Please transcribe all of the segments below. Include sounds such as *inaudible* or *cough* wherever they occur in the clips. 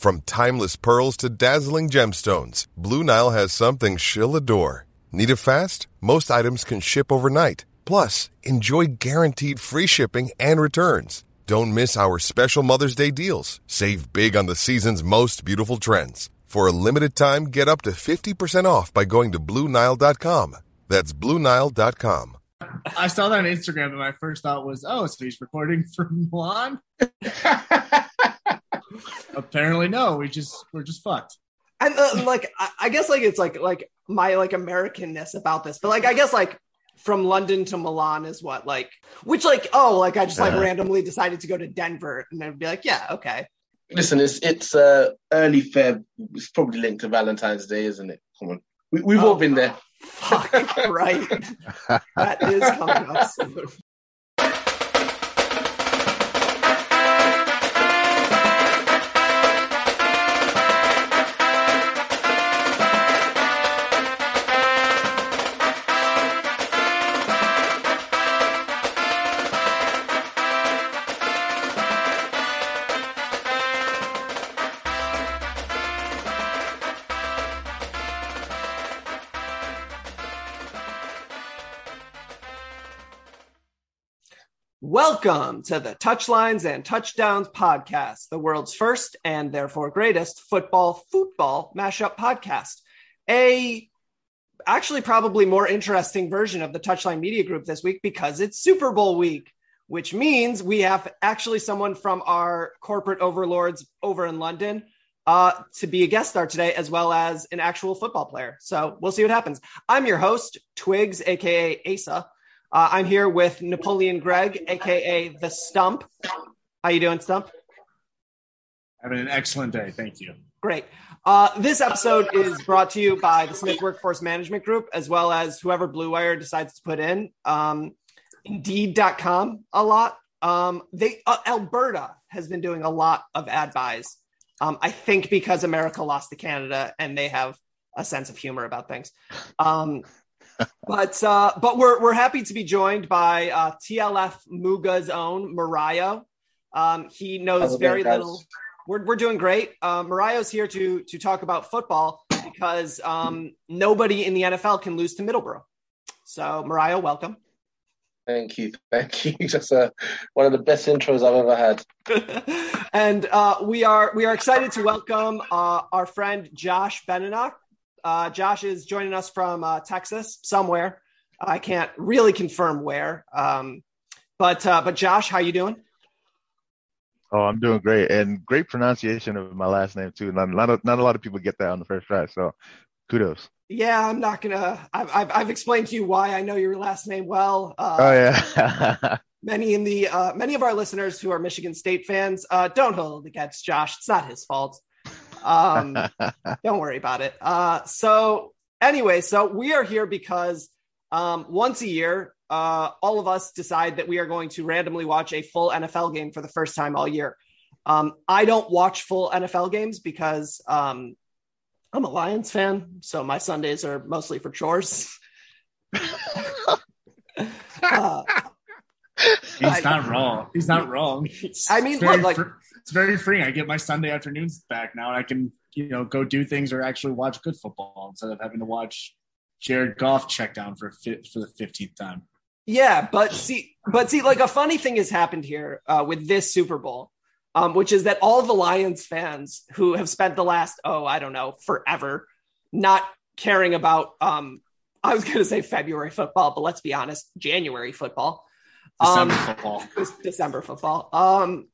From timeless pearls to dazzling gemstones, Blue Nile has something she'll adore. Need it fast? Most items can ship overnight. Plus, enjoy guaranteed free shipping and returns. Don't miss our special Mother's Day deals. Save big on the season's most beautiful trends. For a limited time, get up to 50% off by going to BlueNile.com. That's BlueNile.com. I saw that on Instagram, and my first thought was, "Oh, so he's recording from Milan." *laughs* Apparently, no. We just we're just fucked. and uh, like I, I guess like it's like like my like Americanness about this, but like I guess like from London to Milan is what like which like oh like I just like Yeah. randomly decided to go to Denver and I'd be like yeah okay Listen, it's it's uh, early Feb. It's probably linked to Valentine's Day, isn't it? Come on, we, we've all Oh. been there. fuck right *laughs* that is coming up soon. Welcome to the Touchlines and Touchdowns podcast, the world's first and therefore greatest football football mashup podcast. A actually probably more interesting version of the Touchline Media Group this week because it's Super Bowl week, which means we have actually someone from our corporate overlords over in London uh, to be a guest star today, as well as an actual football player. So we'll see what happens. I'm your host, Twigs, aka Asa. Uh, I'm here with Napoleon Gregg, aka the Stump. How you doing, Stump? Having an excellent day. Thank you. Great. Uh, this episode is brought to you by the Smith Workforce Management Group, as well as whoever Blue Wire decides to put in. Um, Indeed.com a lot. Um, they uh, Alberta has been doing a lot of ad buys. Um, I think because America lost to Canada and they have a sense of humor about things. Um, but uh, but we're we're happy to be joined by uh, TLF Muga's own Mariah. Um, he knows very guys? little. We're we're doing great. Uh, Mariah's here to to talk about football because um, nobody in the NFL can lose to Middleborough. So Mariah, welcome. Thank you, thank you. *laughs* Just uh, one of the best intros I've ever had. *laughs* and uh, we are we are excited to welcome uh, our friend Josh Beninock. Uh, Josh is joining us from uh, Texas, somewhere. I can't really confirm where, um, but uh, but Josh, how you doing? Oh, I'm doing great, and great pronunciation of my last name too. Not not a, not a lot of people get that on the first try, so kudos. Yeah, I'm not gonna. I've I've, I've explained to you why I know your last name well. Uh, oh yeah, *laughs* many in the uh, many of our listeners who are Michigan State fans uh, don't hold against Josh. It's not his fault. Um, *laughs* don't worry about it. Uh, so anyway, so we are here because um, once a year, uh, all of us decide that we are going to randomly watch a full NFL game for the first time all year. Um, I don't watch full NFL games because um, I'm a Lions fan, so my Sundays are mostly for chores. *laughs* uh, He's I- not wrong. He's not wrong. It's, I mean, look, like- fr- it's very freeing. I get my Sunday afternoons back now, and I can you know go do things or actually watch good football instead of having to watch Jared Goff check down for for the fifteenth time. Yeah, but see, but see, like a funny thing has happened here uh, with this Super Bowl, um, which is that all the Lions fans who have spent the last oh I don't know forever not caring about um, I was going to say February football, but let's be honest, January football, December um, football. *laughs* December football. Um,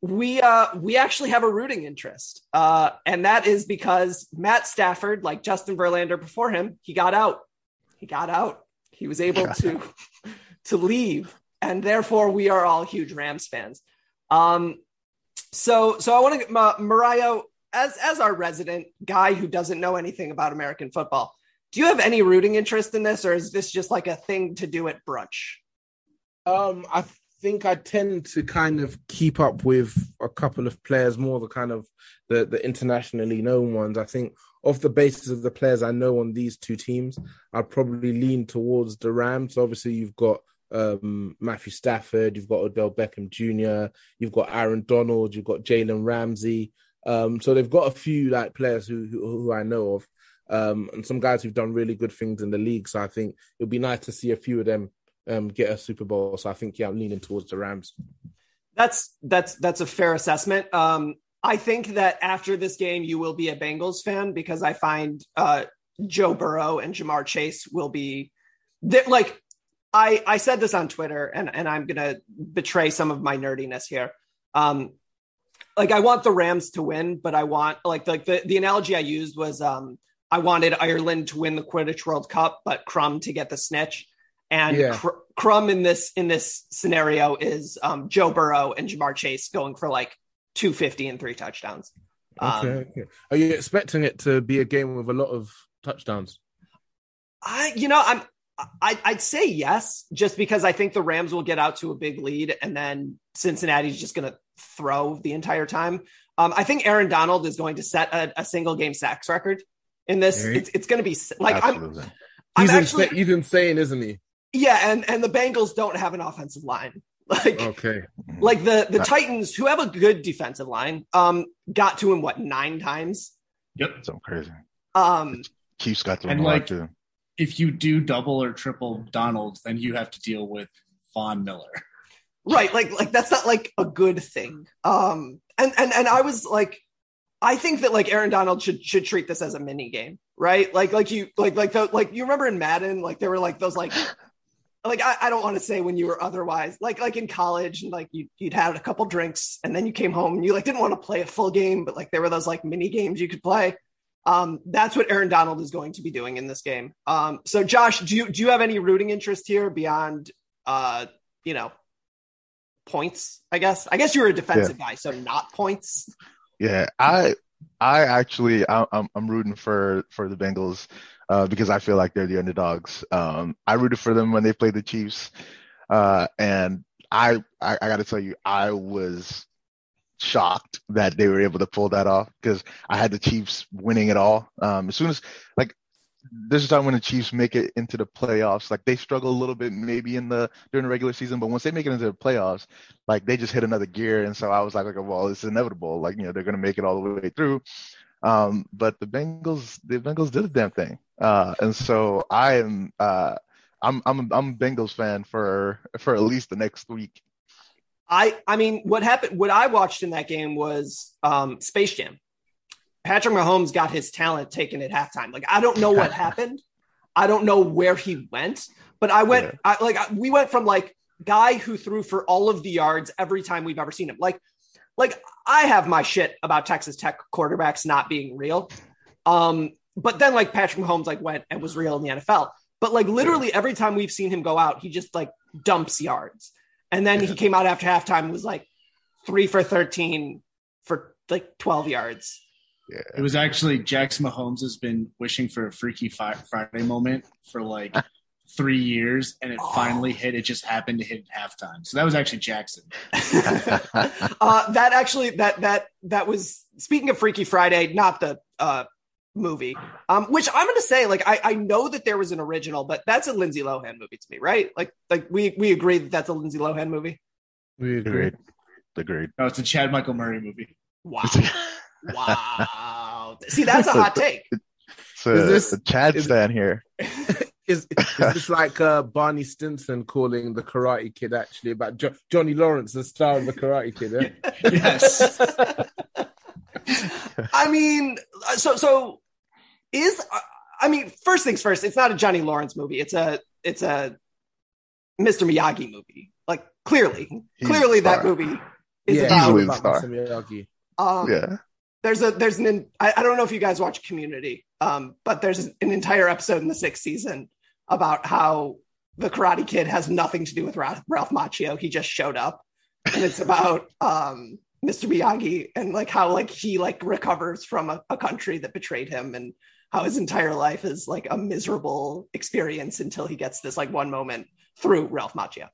we uh we actually have a rooting interest, uh, and that is because Matt Stafford, like Justin Verlander before him, he got out. He got out. He was able to to leave, and therefore we are all huge Rams fans. Um, so so I want to uh, Mariah as as our resident guy who doesn't know anything about American football. Do you have any rooting interest in this, or is this just like a thing to do at brunch? Um, I think I tend to kind of keep up with a couple of players more, the kind of the the internationally known ones. I think off the basis of the players I know on these two teams, I'd probably lean towards the Rams. Obviously, you've got um, Matthew Stafford, you've got Odell Beckham Jr., you've got Aaron Donald, you've got Jalen Ramsey. Um, so they've got a few like players who who, who I know of, um, and some guys who've done really good things in the league. So I think it'll be nice to see a few of them um, get a Super Bowl. So I think yeah, I'm leaning towards the Rams. That's that's that's a fair assessment. Um, I think that after this game, you will be a Bengals fan because I find uh, Joe Burrow and Ja'Marr Chase will be like I I said this on Twitter, and and I'm gonna betray some of my nerdiness here. Um, like I want the Rams to win, but I want like like the the analogy I used was um I wanted Ireland to win the Quidditch World Cup, but Krum to get the snitch. And Yeah. Cr- Krum in this in this scenario is um, Joe Burrow and Ja'Marr Chase going for like 250 and three touchdowns. Um, Okay, okay. Are you expecting it to be a game with a lot of touchdowns? I, you know, I'm, I, I'd say yes, just because I think the Rams will get out to a big lead, and then Cincinnati's just going to throw the entire time. Um, I think Aaron Donald is going to set a, a single game sacks record in this. It's, it's going to be s- like I'm, I'm He's, actually, insa- he's insane, isn't he? Yeah, and and the Bengals don't have an offensive line. *laughs* Like, Okay. like the the Titans, who have a good defensive line, um, got to him what nine times. Yep. Something crazy. Um, Chiefs got to And him like- too. If you do double or triple Donald, then you have to deal with Von Miller. *laughs* right like like that's not like a good thing um and and and i was like i think that like aaron donald should should treat this as a mini game right like like you like like the like you remember in madden like there were like those like like i, I don't want to say when you were otherwise like like in college and like you, you'd had a couple drinks and then you came home and you like didn't want to play a full game but like there were those like mini games you could play. Um that's what aaron donald is going to be doing in this game. Um so josh do you do you have any rooting interest here beyond uh you know points i guess? I guess you're a defensive guy so not points. Yeah, I I actually I, I'm I'm rooting for for the Bengals uh, because I feel like they're the underdogs. Um, I rooted for them when they played the Chiefs, uh, and I I, I got to tell you I was shocked that they were able to pull that off because I had the Chiefs winning it all. Um, as soon as like this is time when the Chiefs make it into the playoffs. Like they struggle a little bit maybe in the during the regular season, but once they make it into the playoffs, like they just hit another gear. And so I was like, okay, well, it's inevitable. Like you know they're gonna make it all the way through. Um, but the Bengals, the Bengals did a damn thing. Uh, and so I am, uh, I'm I'm I'm a Bengals fan for for at least the next week. i i mean what happened what i watched in that game was um space jam. Patrick mahomes got his talent taken at halftime. Like i don't know what *laughs* happened. I don't know where he went but i went I, like I, we went from like guy who threw for all of the yards every time we've ever seen him. Like like I have my shit about Texas Tech quarterbacks not being real. Um, but then like Patrick Mahomes like went and was real in the NFL. But like literally every time we've seen him go out, he just like dumps yards. And then he came out after halftime and was like three for 13 for like 12 yards. Yeah. It was actually Jax Mahomes has been wishing for a Freaky Fi- Friday moment for like *laughs* three years, and it finally hit. It just happened to hit at halftime. So that was actually Jackson. *laughs* *laughs* uh, that actually that that that was speaking of Freaky Friday, not the uh, movie. Um, which I'm gonna say, like, I, I know that there was an original, but that's a Lindsay Lohan movie to me, right? Like, like we we agree that that's a Lindsay Lohan movie. We Agreed. Agreed. No, it's a Chad Michael Murray movie. Wow, wow. See, that's a *laughs* hot take. So Is this- the Chad is- stand here. Is, is this like uh, Barney Stinson calling the Karate Kid actually about jo- Johnny Lawrence, the star of the Karate Kid? Eh? *laughs* yes. I mean, so so is I mean, first things first. It's not a Johnny Lawrence movie. It's a it's a Mr. Miyagi movie. Like clearly, He's clearly that movie is yeah, about. About. Mr. Miyagi. Um, yeah. There's a there's an I, I don't know if you guys watch Community, um, but there's an entire episode in the sixth season about how the Karate Kid has nothing to do with Ralph, Ralph Macchio. He just showed up, and it's about um, Mr. Miyagi and like how like he like recovers from a, a country that betrayed him and how his entire life is like a miserable experience until he gets this like one moment through Ralph Macchio.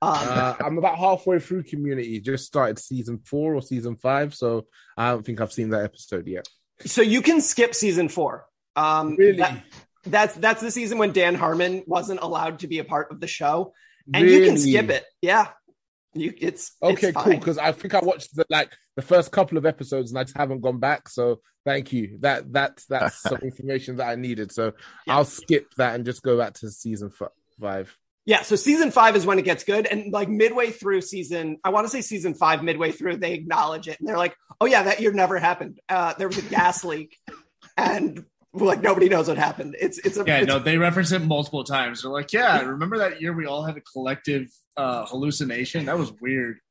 Um, Uh, I'm about halfway through Community. Just started season four or season five, so I don't think I've seen that episode yet. so you can skip season four. Um, Really? that- that's that's the season when Dan Harmon wasn't allowed to be a part of the show, and you can skip it. Yeah, you it's Okay, it's cool. Because I think I watched the, like the first couple of episodes and I just haven't gone back. So thank you. That that's that's some *laughs* information that I needed. So Yeah. I'll skip that and just go back to season f- five. Yeah, so season five is when it gets good, and like midway through season, I want to say season five, midway through, they acknowledge it, and they're like, "Oh yeah, that year never happened. Uh, there was a gas *laughs* leak, and *laughs* like nobody knows what happened. It's it's a Yeah, it's- no, they reference it multiple times. They're like, yeah, remember that year we all had a collective uh, hallucination? That was weird. *laughs*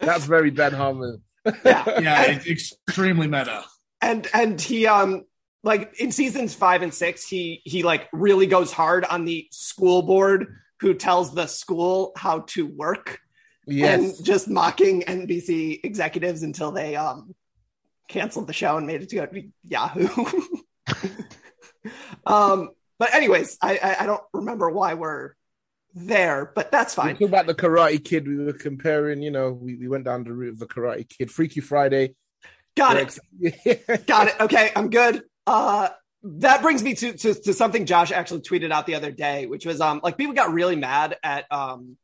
That's very Ben Harmon. yeah. *laughs* Yeah, it's extremely meta. and and he um like in seasons five and six he he like really goes hard on the school board who tells the school how to work Yes. and just mocking nbc executives until they um canceled the show and made it to go to yahoo *laughs* um but anyways I, I i don't remember why we're there but that's We fine talking about the Karate Kid. We were comparing, you know, we, we went down the route of the Karate Kid. Freaky Friday. got it it. *laughs* Got it. Okay, I'm good. Uh, that brings me to, to to something Josh actually tweeted out the other day, which was um like people got really mad at um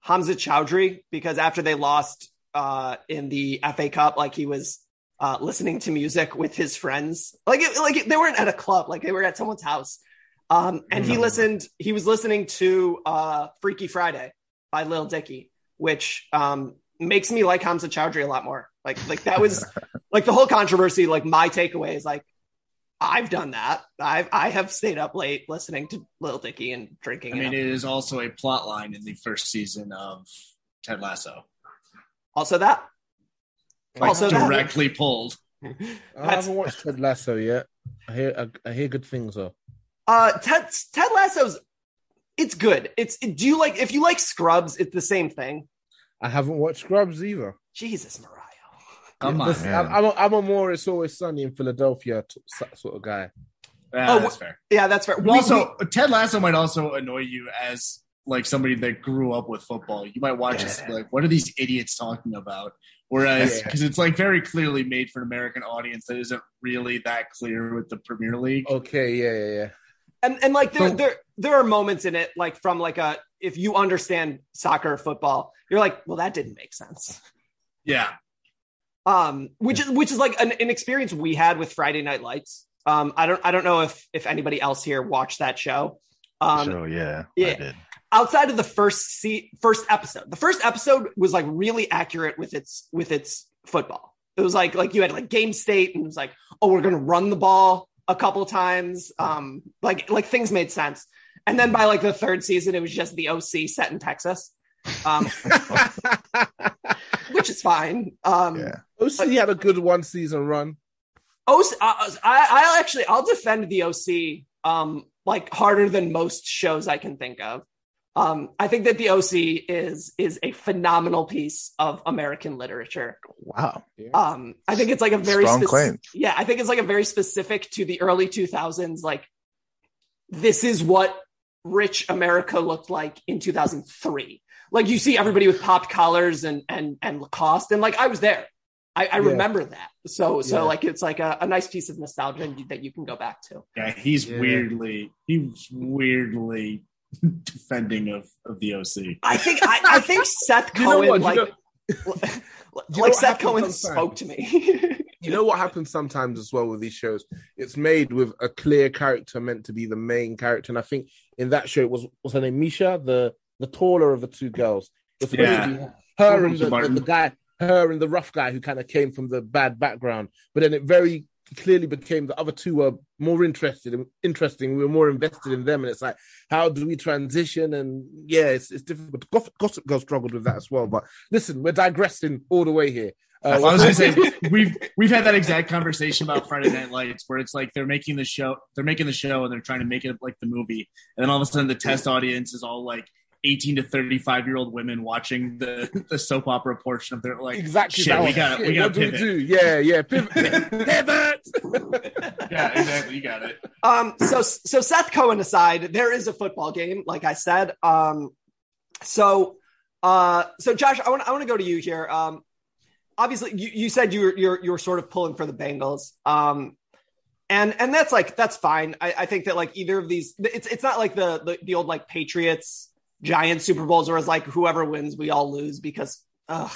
Hamza Choudhury because after they lost uh in the FA Cup, like he was uh listening to music with his friends, like it, like they weren't at a club, like they were at someone's house. Um, and he listened. He was listening to uh Freaky Friday by Lil Dicky, which um makes me like Hamza Choudhury a lot more. Like like that was *laughs* like the whole controversy like my takeaway is like i've done that i've i have stayed up late listening to Lil dicky and drinking I mean, it is also a plot line in the first season of Ted Lasso. also that Like, Also that- directly pulled. I haven't watched Ted Lasso yet. I hear I, I hear good things though. uh ted ted lasso's it's good it's do you like if you like scrubs it's the same thing I haven't watched Scrubs either. jesus mariah Come on. Listen, man. I'm, I'm, a, I'm a more It's Always Sunny in Philadelphia t- sort of guy. Yeah, Oh, that's fair. yeah that's fair Well, We- also, Ted Lasso might also annoy you as like somebody that grew up with football. You might watch this and be like, what are these idiots talking about? Whereas, Yeah. because it's like very clearly made for an American audience that isn't really that clear with the Premier League. Okay, yeah, yeah, yeah. and and like there So- there there are moments in it like from like a if you understand soccer or football you're like well that didn't make sense Yeah. um which is which is like an, an experience we had with friday night lights um i don't i don't know if if anybody else here watched that show um so yeah, yeah. I did. outside of the first se- first episode the first episode was like really accurate with its with its football it was like like you had like game state and it was like oh we're gonna run the ball a couple times um like like things made sense and then by like the third season it was just the oc set in texas um *laughs* which is fine um Yeah. OC had a good one season run. OC, uh, I, I'll actually I'll defend the OC um like harder than most shows I can think of. Um, I think that the OC is is a phenomenal piece of American literature. Wow. Um, I think it's like a very Strong spec- claim. yeah, I think it's like a very specific to the early 2000s. Like this is what rich America looked like in 2003. Like you see everybody with popped collars and and and Lacoste, and like I was there. I, I Yeah. remember that. So so Yeah. like it's like a, a nice piece of nostalgia that you can go back to. Yeah. He's Yeah. weirdly, he's weirdly *laughs* defending of, of the OC. I think I, I think *laughs* Seth You know Cohen what? You like know- like know Seth Cohen sometimes? spoke to me. *laughs* you know what happens sometimes as well with these shows? It's made with a clear character meant to be the main character, and I think in that show it was was her name Misha, the the taller of the two girls. It supposed Yeah. to be her and the, the, the guy, her and the rough guy who kind of came from the bad background, but then it very clearly became the other two were more interested in interesting. We were more invested in them, and it's like, how do we transition? And yeah, it's it's difficult. Gossip, Gossip Girl struggled with that as well. But listen, we're digressing all the way here. Uh, I was gonna say *laughs* we've we've had that exact conversation about Friday Night Lights, where it's like they're making the show, they're making the show, and they're trying to make it like the movie, and then all of a sudden the test audience is all like eighteen to thirty five year old women watching the the soap opera portion of their like exactly shit. We got we got what to do we pivot. do? Yeah, yeah, pivot, *laughs* pivot. Yeah, exactly. You got it. Um, so so Seth Cohen aside, there is a football game, like I said. Um, so uh, so Josh, I want I want to go to you here. Um, obviously, you, you said you were you're you're sort of pulling for the Bengals. Um, and and that's like that's fine. I, I think that like either of these, it's it's not like the the, the old like Patriots Giants Super Bowls, where it's like whoever wins, we all lose because. Ugh.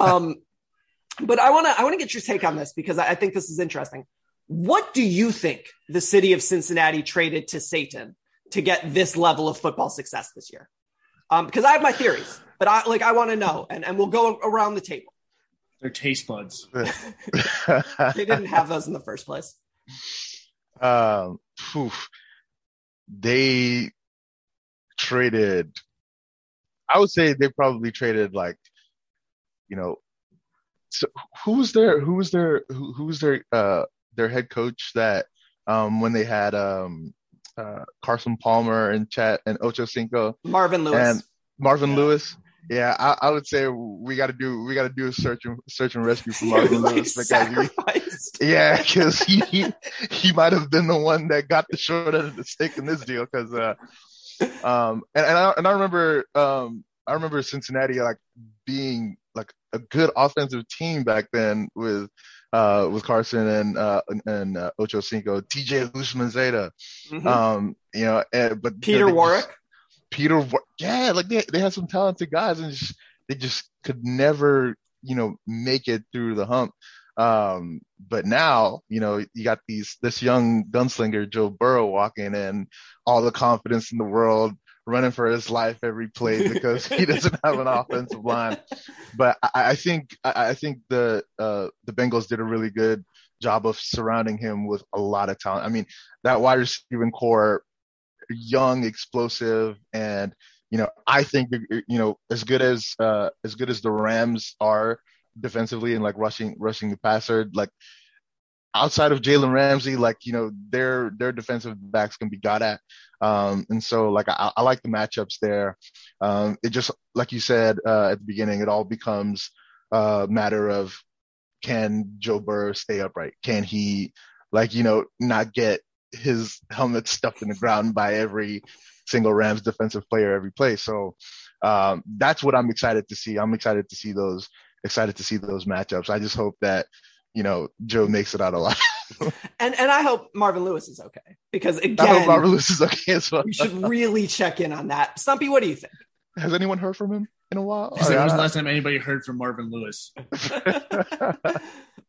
um, *laughs* but I want to I want to get your take on this because I I think this is interesting. What do you think the city of Cincinnati traded to Satan to get this level of football success this year? Um, because I have my theories, but I like I want to know, and, and we'll go around the table. Their taste buds. *laughs* They didn't have those in the first place. um, phew. they traded. I would say they probably traded like, you know, so who's their who's their who, who's their uh their head coach that um when they had um uh Carson Palmer and Chad and Ocho Cinco Marvin Lewis. and Marvin Lewis. Yeah, I, I would say we got to do we got to do a search and search and rescue for *laughs* Marvin Like Lewis because he, *laughs* yeah, because he, he he might have been the one that got the short end of the stick in this deal. Because uh, um, and and I, and I remember um, I remember Cincinnati like being like a good offensive team back then with uh with Carson and uh and, uh, Ocho Cinco, TJ Houshmandzadeh, Mhm. um, you know, and, but Peter they just- Warrick. Peter, yeah, like they they had some talented guys and just, they just could never, you know, make it through the hump. Um, but now, you know, you got these this young gunslinger Joe Burrow walking in, all the confidence in the world, running for his life every play because he doesn't have an offensive line. But I, I think I, I think the uh, the Bengals did a really good job of surrounding him with a lot of talent. I mean, that wide receiving core young, explosive, and you know, I think you know as good as uh, as good as the Rams are defensively and like rushing rushing the passer, like outside of Jalen Ramsey, like you know, their their defensive backs can be got at, um, and so like I, I like the matchups there. Um, it just like you said uh, at the beginning, it all becomes a matter of can Joe Burrow stay upright? Can he like you know not get his helmet stuffed in the ground by every single Rams defensive player every play. So um, that's what I'm excited to see. I'm excited to see those excited to see those matchups. I just hope that you know Joe makes it out alive. *laughs* And and I hope Marvin Lewis is okay because I hope again, Marvin Lewis is okay as well. we should really check in on that. Stumpy, what do you think? Has anyone heard from him in a while? When was the last time anybody heard from Marvin Lewis? *laughs*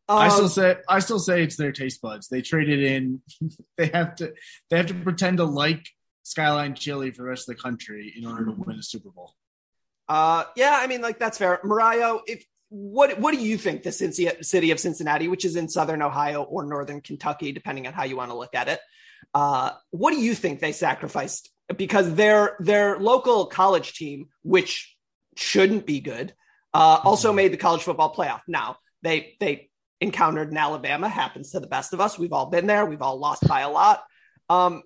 I Um, still say I still say it's their taste buds. They traded in. *laughs* They have to. They have to pretend to like Skyline Chili for the rest of the country in order to win a Super Bowl. Uh, yeah, I mean, like that's fair. Mariah, if what what do you think the Cincy, city of Cincinnati, which is in southern Ohio or northern Kentucky, depending on how you want to look at it, uh, what do you think they sacrificed? Because their their local college team, which shouldn't be good, uh, also made the college football playoff. Now they they encountered in Alabama, happens to the best of us. We've all been there. We've all lost by a lot. Um,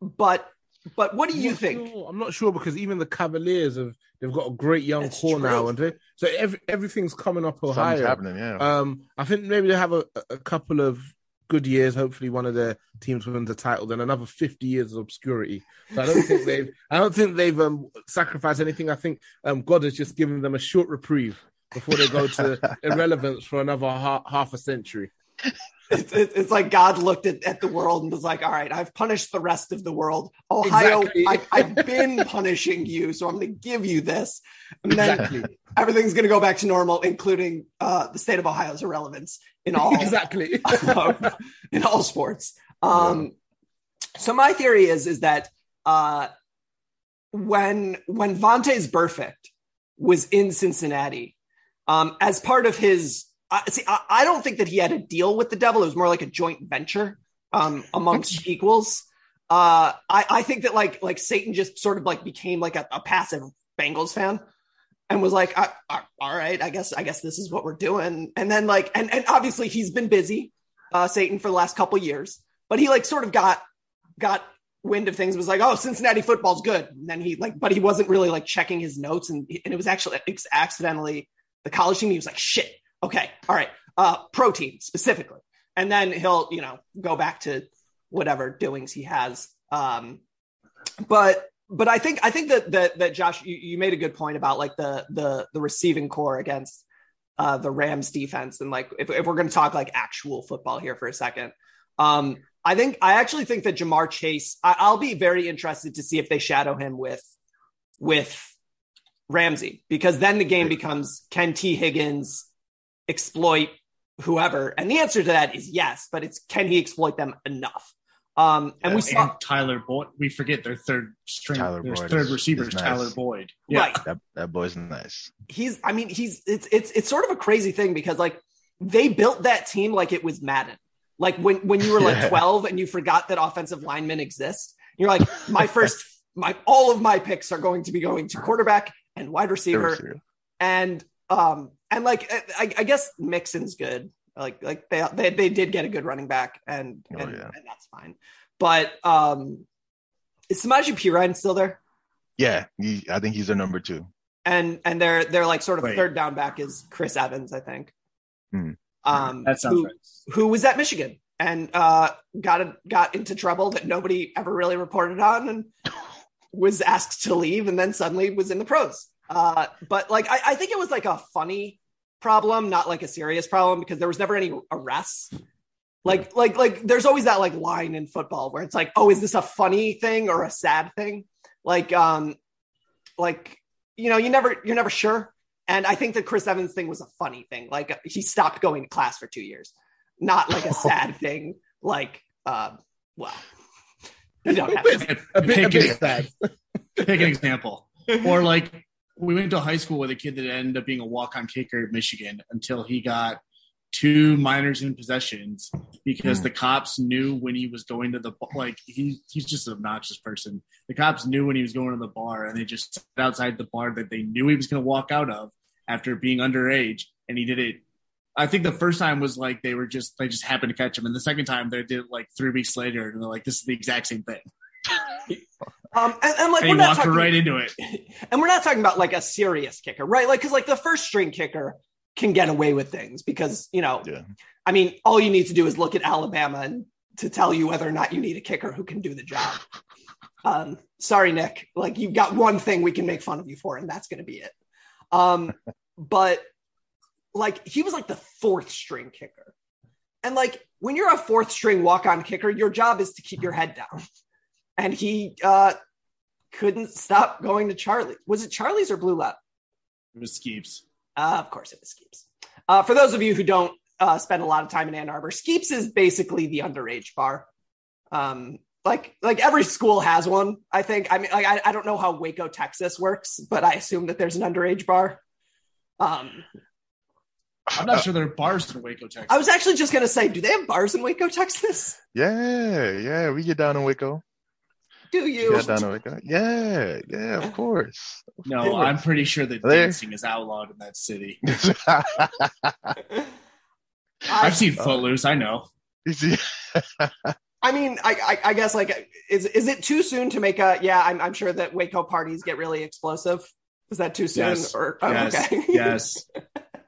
but but what do I'm you think? sure- I'm not sure because even the Cavaliers have they've got a great young That's core now, and they, so every, everything's coming up Something's Ohio. happening, yeah. Um, I think maybe they have a, a couple of good years. Hopefully, one of their teams wins the title. Then another 50 years of obscurity. So I don't think *laughs* they've I don't think they've um, sacrificed anything. I think um, God has just given them a short reprieve before they go to *laughs* irrelevance for another ha- half a century. It's, it's, it's like God looked at, at the world and was like, all right, I've punished the rest of the world. Ohio, Exactly. I, I've been *laughs* punishing you, so I'm going to give you this. And then Exactly. everything's going to go back to normal, including uh, the state of Ohio's irrelevance in all *laughs* exactly. *laughs* in all sports. Um, So my theory is is that uh, when when Vontaze Burfict was in Cincinnati, um, as part of his, uh, see, I, I don't think that he had a deal with the devil. It was more like a joint venture um, amongst equals. Uh, I, I think that like like Satan just sort of like became like a, a passive Bengals fan and was like, I, I, all right, I guess I guess this is what we're doing. And then like and and obviously he's been busy, uh, Satan for the last couple years, but he like sort of got got wind of things was like, oh, Cincinnati football's good. And then he like, but he wasn't really like checking his notes, and and it was actually it was accidentally the college team. He was like, shit, okay, all right, uh, pro team specifically, and then he'll you know go back to whatever doings he has. Um, but but I think I think that that that Josh, you, you made a good point about like the the the receiving core against uh, the Rams defense, and like if, if we're going to talk like actual football here for a second, um, I think I actually think that Ja'Marr Chase. I, I'll be very interested to see if they shadow him with with Ramsey because then the game becomes can Tee Higgins exploit whoever, and the answer to that is yes, but it's can he exploit them enough? Um, and we saw And Tyler Boyd. We forget their third string, Tyler their Boyd third is- receiver is is nice. Tyler Boyd. Yeah. right. That that boy's nice. he's i mean he's it's it's it's sort of a crazy thing because like they built that team like it was madden like when when you were like *laughs* Yeah. 12 and you forgot that offensive linemen exist you're like my first my all of my picks are going to be going to quarterback and wide receiver and um and like i, I guess mixon's good like like they, they they did get a good running back and Oh, and, yeah. and that's fine but um is Samaje Perine still there Yeah, he, I think he's their number two. and and they're they're like sort of Wait. third down back is Chris Evans, I think. Hmm. Um, That sounds who, right. who was at Michigan and uh, got a, got into trouble that nobody ever really reported on, and *laughs* was asked to leave, and then suddenly was in the pros. Uh, but like I, I think it was like a funny problem, not like a serious problem, because there was never any arrests. Like like like there's always that like line in football where it's like, oh, is this a funny thing or a sad thing? Like um like you know you never you're never sure and i think the chris evans thing was a funny thing like he stopped going to class for two years not like a *laughs* sad thing like uh well you don't *laughs* have to. a bit, a Pick bit an- sad. Pick an example. Or like we went to high school with a kid that ended up being a walk-on kicker at Michigan until he got two minors in possessions because Hmm. the cops knew when he was going to the like he he's just an obnoxious person. The cops knew when he was going to the bar and they just sat outside the bar that they knew he was going to walk out of after being underage and he did it I think the first time was like they were just they just happened to catch him and the second time they did it like 3 weeks later and they're like this is the exact same thing. *laughs* um and, and like And we're he not talking right into it. *laughs* and we're not talking about like a serious kicker right? Like because like the first string kicker can get away with things because you know Yeah. i mean all you need to do is look at alabama and to tell you whether or not you need a kicker who can do the job. Um sorry nick. Like you've got one thing we can make fun of you for and that's going to be it. Um *laughs* but like he was like the fourth string kicker. And like when you're a fourth string walk-on kicker your job is to keep your head down. And he uh couldn't stop going to charlie was it charlie's or blue lab It was Skeeps. uh, of course, it was Skeeps. Uh, for those of you who don't uh, spend a lot of time in Ann Arbor, Skeeps is basically the underage bar. Um, like, like every school has one. I think. I mean, like, I, I don't know how Waco, Texas works, but I assume that there's an underage bar. Um, I'm not sure there are bars in Waco, Texas. I was actually just gonna say, do they have bars in Waco, Texas? Yeah, yeah, we get down in Waco. Do you? get down. Yeah, yeah, of course. Of no, course. I'm pretty sure that There- dancing is outlawed in that city. *laughs* I, I've seen Footloose. I know. I mean, I, I, I guess like, is is it too soon to make a? Yeah, I'm, I'm sure that Waco parties get really explosive. Is that too soon? Yes. Or oh, yes, okay. *laughs* yes.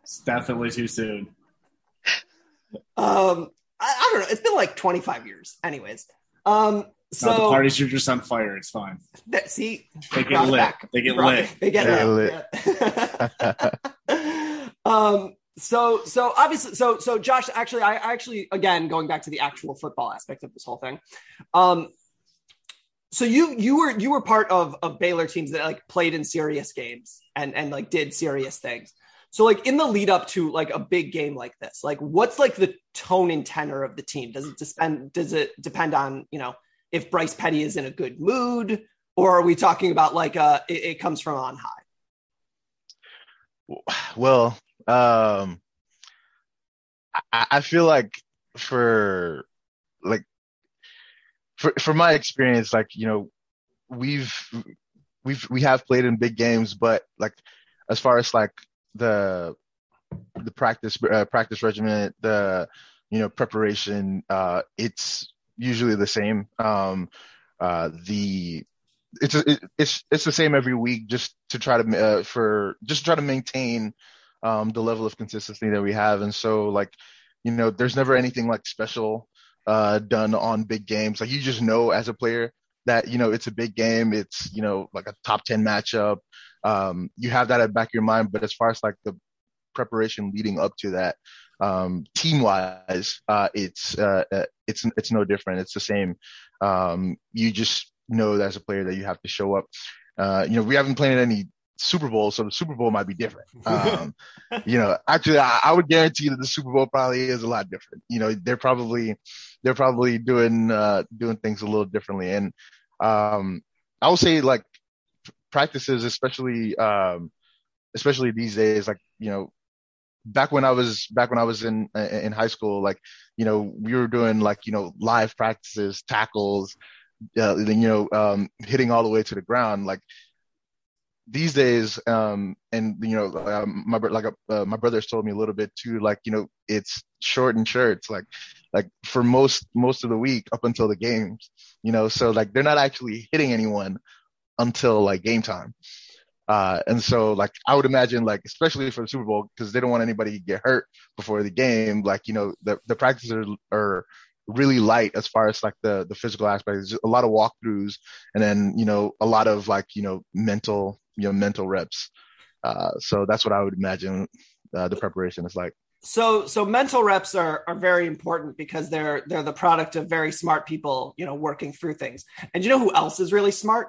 It's definitely too soon. Um, I, I don't know. It's been like 25 years, anyways. Um, so no, the parties are just on fire. It's fine. that, see, They get brought lit. back. They get Brought lit. They get They lit. yeah. *laughs* um, so so obviously so so Josh actually I actually again going back to the actual football aspect of this whole thing. Um so you you were you were part of of Baylor teams that like played in serious games and and like did serious things. So like in the lead up to like a big game like this, like what's like the tone and tenor of the team? Does it depend does it depend on, you know, if Bryce Petty is in a good mood or are we talking about like uh it, it comes from on high? Well, um, I, I feel like for like for for my experience, like you know, we've we've we have played in big games, but like as far as like the the practice uh, practice regimen, the you know preparation, uh, it's usually the same. Um, uh, the it's it, it's it's the same every week, just to try to uh, for just to try to maintain um, the level of consistency that we have. And so like you know, there's never anything like special uh, done on big games. Like you just know as a player that you know it's a big game. It's you know like a top ten matchup. Um, you have that at back of your mind. But as far as like the preparation leading up to that, um, team wise, uh, it's uh, uh, it's it's no different. It's the same. Um, you just know as a player that you have to show up. Uh, you know, we haven't played any Super Bowl, so the Super Bowl might be different. *laughs* Um, you know, actually, I, I, would guarantee that the Super Bowl probably is a lot different. You know, they're probably they're probably doing uh, doing things a little differently, and um, I would say like practices, especially um, especially these days, like you know, back when I was back when I was in in high school, like you know, we were doing like you know live practices, tackles, uh, you know, um, hitting all the way to the ground, like these days, um, and you know, um, my like uh, my brothers told me a little bit too. Like you know, it's short and shirts. Like like for most most of the week up until the games. You know, so like they're not actually hitting anyone until like game time. Uh, and so like I would imagine like especially for the Super Bowl because they don't want anybody to get hurt before the game. Like you know the the practices are, are really light as far as like the the physical aspect. There's a lot of walkthroughs and then you know a lot of like you know mental you know mental reps. Uh, so that's what I would imagine uh, the preparation is like. So so mental reps are are very important because they're they're the product of very smart people, you know, working through things. And you know who else is really smart?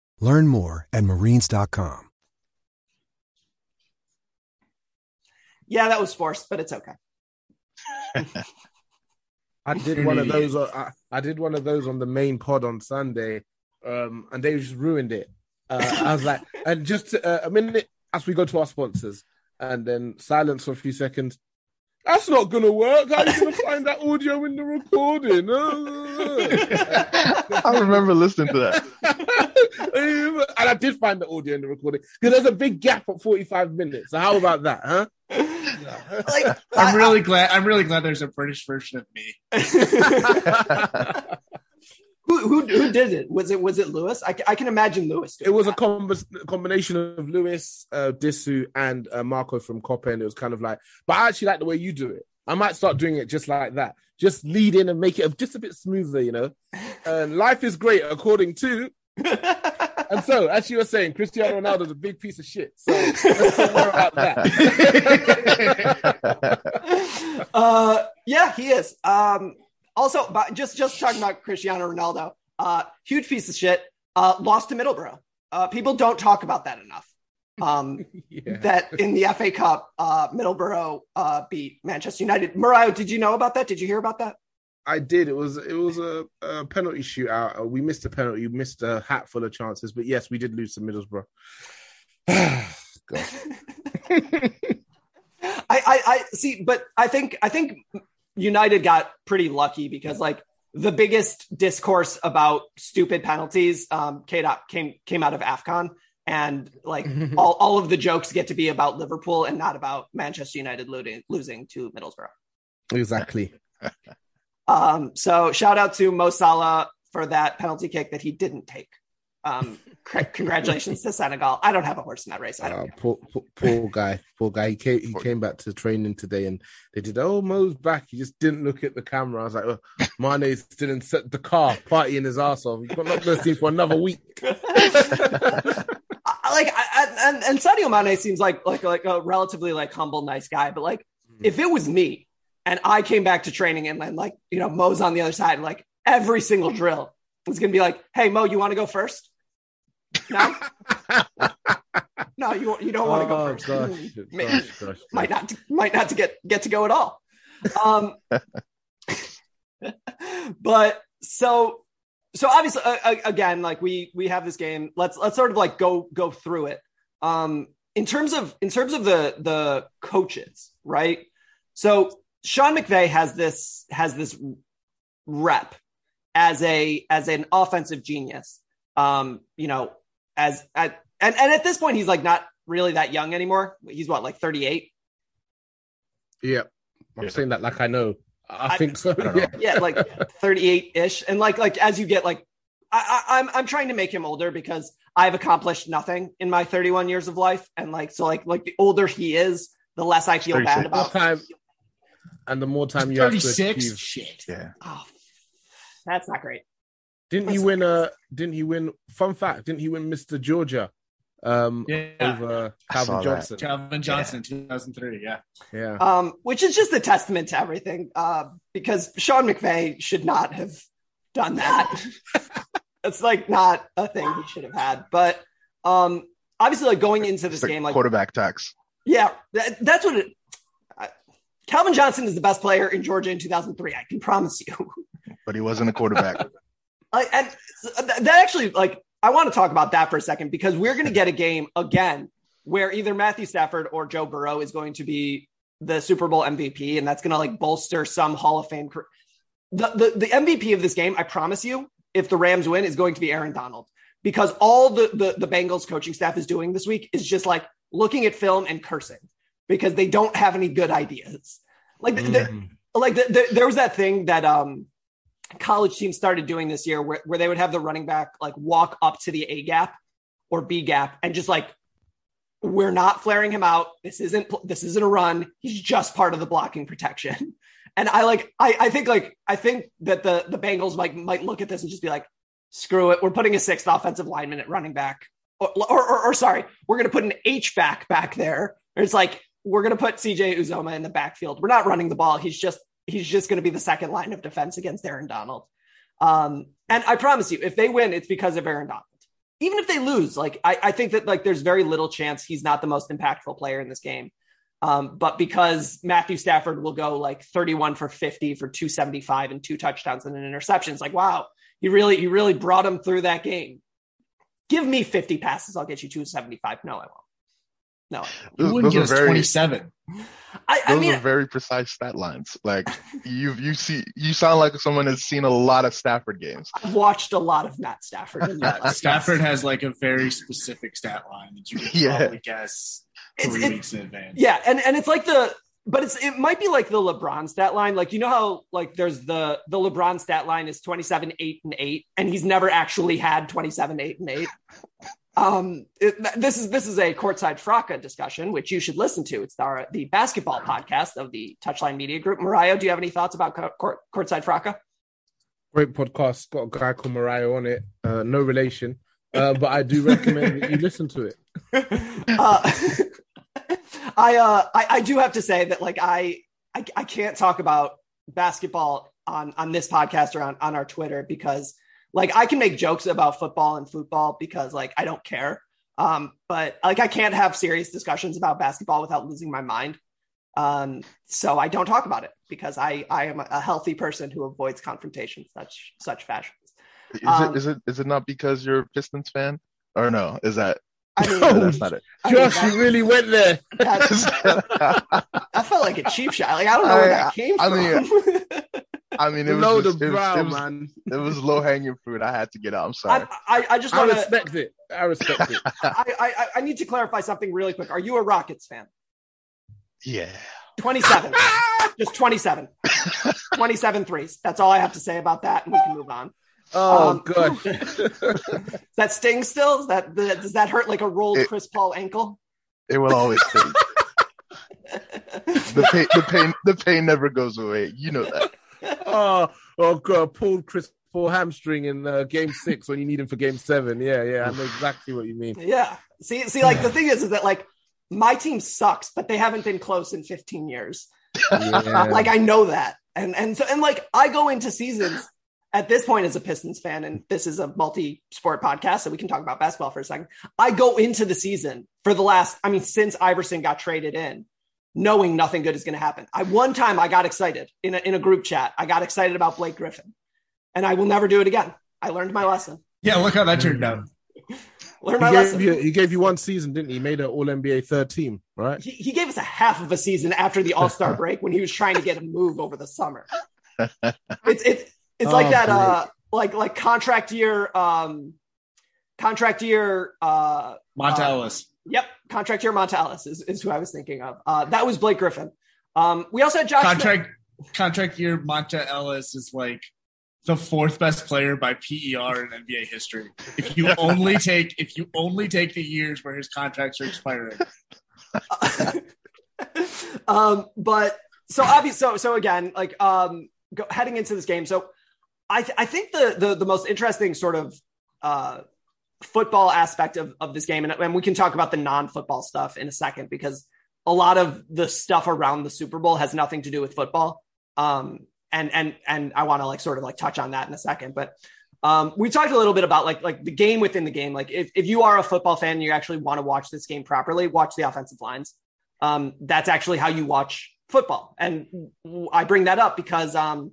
Learn more at marines.com. Yeah, that was forced, but it's okay. *laughs* I did one of those. I, I, did one of those on the main pod on Sunday, um, and they just ruined it. Uh, I was like, *laughs* and just uh, a minute as we go to our sponsors, and then silence for a few seconds. That's not gonna work. How are you gonna find that audio in the recording? *laughs* I remember listening to that, *laughs* and I did find the audio in the recording because there's a big gap at 45 minutes. So how about that, huh? like, *laughs* I'm really glad. I'm really glad there's a British version of me. Who, who, who did it? Was it was it Lewis? I, I can imagine Lewis. It was that. a com- combination of Lewis, uh, Disu, and uh, Marco from Coppen. It was kind of like, but I actually like the way you do it. I might start doing it just like that. Just lead in and make it just a bit smoother, you know. And life is great according to. *laughs* and so, as you were saying, Cristiano Ronaldo is a big piece of shit. So *laughs* let's talk more about that. *laughs* uh, yeah, he is. Um, also, but just just talking about Cristiano Ronaldo, uh, huge piece of shit. Uh, lost to Middleborough. Uh, people don't talk about that enough. Um, *laughs* yeah. That in the FA Cup, uh, Middlesbrough uh, beat Manchester United. Mariah, did you know about that? Did you hear about that? I did. It was it was a, a penalty shootout. Uh, we missed a penalty. We missed a hat full of chances, but yes, we did lose to Middlesbrough. *sighs* *laughs* I, I, I see, but I think I think United got pretty lucky because like the biggest discourse about stupid penalties um, came out came came out of Afcon, and like *laughs* all, all of the jokes get to be about Liverpool and not about Manchester United losing, losing to Middlesbrough. Exactly. *laughs* Um, so shout out to Mo Salah for that penalty kick that he didn't take. Um, c- congratulations to Senegal. I don't have a horse in that race. I don't Uh, poor, poor, poor guy, poor guy. He came, he came back to training today, and they did. Oh, Mo's back. He just didn't look at the camera. I was like, oh, *laughs* Mane's still in set the car, partying his ass off. He's not going to see for another week. *laughs* Like I, I, and, and Sadio Mane seems like like like a relatively like humble, nice guy. But like if it was me and I came back to training and then like you know Mo's on the other side, like every single drill was gonna be like, hey Mo, you want to go first? No, no, you you don't want to go Oh, first. gosh, Mm, gosh, gosh, might not might not to get get to go at all. Um, *laughs* but so so obviously uh, again like we we have this game. Let's let's sort of like go go through it. Um in terms of in terms of the the coaches right? So sean mcvay has this has this rep as a as an offensive genius. Um you know as at and, and at this point he's like not really that young anymore he's what like 38 Yeah, I'm saying that like I know. I, I- think so. I. Yeah. yeah, like 38 ish. And like, like as you get like, I, I, I'm, I'm trying to make him older because I've accomplished nothing in my 31 years of life. And like, so like, like the older he is, the less I feel bad 36. More about. time, and the more time you have to 36? achieve. Shit. Yeah. Oh, that's not great. Didn't he win? Uh, didn't he win? Fun fact: Didn't he win Mr. Georgia? Um, Yeah. over Calvin saw that. Johnson. Calvin Johnson, 2003. Yeah. Yeah. Um, which is just a testament to everything. Uh, because Sean McVay should not have done that. *laughs* it's like not a thing he should have had. But um, obviously, like going into this It's game, like quarterback tax. Yeah, that, that's what it. I, Calvin Johnson is the best player in Georgia in 2003. I can promise you. But he wasn't a quarterback. *laughs* And that actually, like, I want to talk about that for a second because we're going to get a game again where either Matthew Stafford or Joe Burrow is going to be the Super Bowl MVP, and that's going to like bolster some Hall of Fame. The, the the MVP of this game, I promise you, if the Rams win, is going to be Aaron Donald because all the the, the Bengals coaching staff is doing this week is just like looking at film and cursing because they don't have any good ideas. Like the, the- Mm. like the, the, there was that thing that um college teams started doing this year where, where they would have the running back like walk up to the A gap or B gap and just like we're not flaring him out. This isn't this isn't a run. He's just part of the blocking protection. *laughs* And I like I, I think like I think that the the Bengals might might look at this and just be like, screw it. We're putting a sixth offensive lineman at running back. Or or, or, or sorry, we're gonna put an H back back there. It's like we're gonna put CJ Uzomah in the backfield. We're not running the ball. He's just he's just gonna be the second line of defense against Aaron Donald. Um, and I promise you, if they win, it's because of Aaron Donald. Even if they lose, like I, I think that like there's very little chance he's not the most impactful player in this game. Um, but because Matthew Stafford will go like 31 for 50 for 275 and two touchdowns and an interception, it's like wow, he really he really brought him through that game. Give me 50 passes, I'll get you 275. No, I won't. No, Who Those, wouldn't those get are us very, 27? I, I those mean, are very precise stat lines. Like you, you see, you sound like someone has seen a lot of Stafford games. I've watched a lot of Matt Stafford. In my *laughs* Yeah. Stafford has like a very specific stat line that you can *laughs* Yeah. probably guess It's- three it- weeks in advance. Yeah, and and it's like the but it's it might be like the LeBron stat line. Like you know how like there's the the LeBron stat line is 27 8 and 8 and he's never actually had 27 8 and 8. Um it, this is this is a courtside fracas discussion which you should listen to. It's our the basketball podcast of the Touchline Media Group. Mariah, do you have any thoughts about court, court, courtside fracas? Great podcast. Got a guy called Mariah on it. Uh, no relation, uh, but I do recommend that you listen to it. *laughs* uh, *laughs* I, uh, I I do have to say that like I, I I can't talk about basketball on on this podcast or on on our Twitter because like I can make jokes about football and football because like I don't care. Um, but like I can't have serious discussions about basketball without losing my mind. Um, so I don't talk about it because I I am a healthy person who avoids confrontation such such fashions. Is Um, it is it is it not because you're a Pistons fan? Or no? Is that I mean, *laughs* no, that's not it? I Josh, that- you really went there. that- *laughs* I felt like a cheap shot. Like I don't know where that came I from. mean, *laughs* I mean, it Below was, the just, it was, brow, it was, man. It was low hanging fruit. I had to get out. I'm sorry. I, I, I just I want to. respect it. I respect it. *laughs* I, I, I need to clarify something really quick. Are you a Rockets fan? yeah. 27. *laughs* just 27. 27 threes. That's all I have to say about that, and we can move on. Oh, Um, good. Does *laughs* that sting still? Is that does that hurt like a rolled It- Chris Paul ankle? It will always sting. the pain, the pain, the pain never goes away. You know that. *laughs* oh, oh, God. Pulled Chris Paul hamstring in uh, game six when you need him for game seven. Yeah, yeah. I know exactly what you mean. Yeah. See, see, like the thing is, is that like my team sucks, but they haven't been close in 15 years. Yeah. *laughs* like I know that, and and so and like I go into seasons at this point as a Pistons fan, and this is a multi-sport podcast, so we can talk about basketball for a second. I go into the season for the last, I mean, since Iverson got traded in, knowing nothing good is going to happen. I one time I got excited in a, in a group chat. I got excited about Blake Griffin, and I will never do it again. I learned my lesson. Yeah, look how that turned out. *laughs* Learned He my gave, lesson. you, he gave you one season, didn't he? He made an All NBA third team, right? he, he gave us a half of a season after the All Star *laughs* break when he was trying to get a move over the summer. *laughs* It's it's it's like Oh, that Blake. uh like like contract year um contract year uh Monta uh, Ellis. Yep, contract year Monta Ellis is, is who I was thinking of. Uh, that was Blake Griffin. Um, we also had Josh Smith. Contract contract year Monta Ellis is like the fourth best player by PER in NBA history. If you *laughs* only take if you only take the years where his contracts are expiring. *laughs* um, but so obvious. So so again, like um, go, heading into this game. So I th- I think the the the most interesting sort of uh football aspect of of this game, and, and we can talk about the non football stuff in a second because a lot of the stuff around the Super Bowl has nothing to do with football. Um, and and and I want to like sort of like touch on that in a second, but. Um, we talked a little bit about like like the game within the game. Like if, if you are a football fan and you actually want to watch this game properly, watch the offensive lines um, that's actually how you watch football. And I bring that up because um,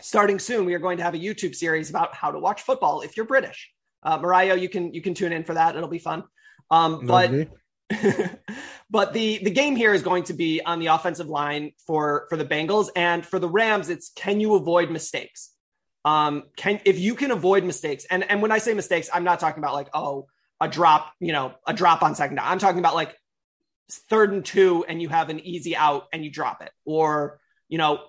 starting soon, we are going to have a YouTube series about how to watch football if you're British. Uh, Mariah, you can you can tune in for that. It'll be fun. Um, but *laughs* but the the game here is going to be on the offensive line for for the Bengals and for the Rams. It's can you avoid mistakes? Um, can if you can avoid mistakes, and and when I say mistakes, I'm not talking about like oh a drop, you know, a drop on second down. I'm talking about like third and two, and you have an easy out and you drop it, or you know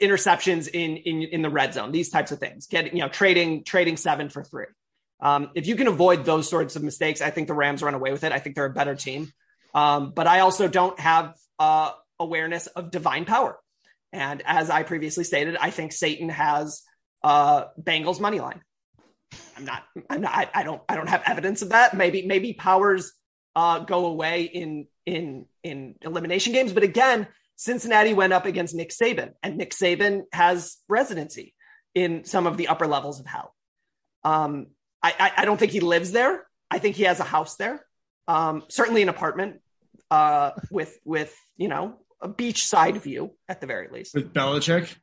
interceptions in in in the red zone. These types of things. Getting you know trading trading seven for three. Um, if you can avoid those sorts of mistakes, I think the Rams run away with it. I think they're a better team. Um, but I also don't have uh, awareness of divine power. And as I previously stated, I think Satan has uh, Bengals money line. I'm not. I'm not. I, I don't. I don't have evidence of that. Maybe. Maybe powers uh, go away in in in elimination games. But again, Cincinnati went up against Nick Saban, and Nick Saban has residency in some of the upper levels of hell. Um, I, I, I don't think he lives there. I think he has a house there, um, certainly an apartment uh, with with you know a beachside view at the very least. With Belichick,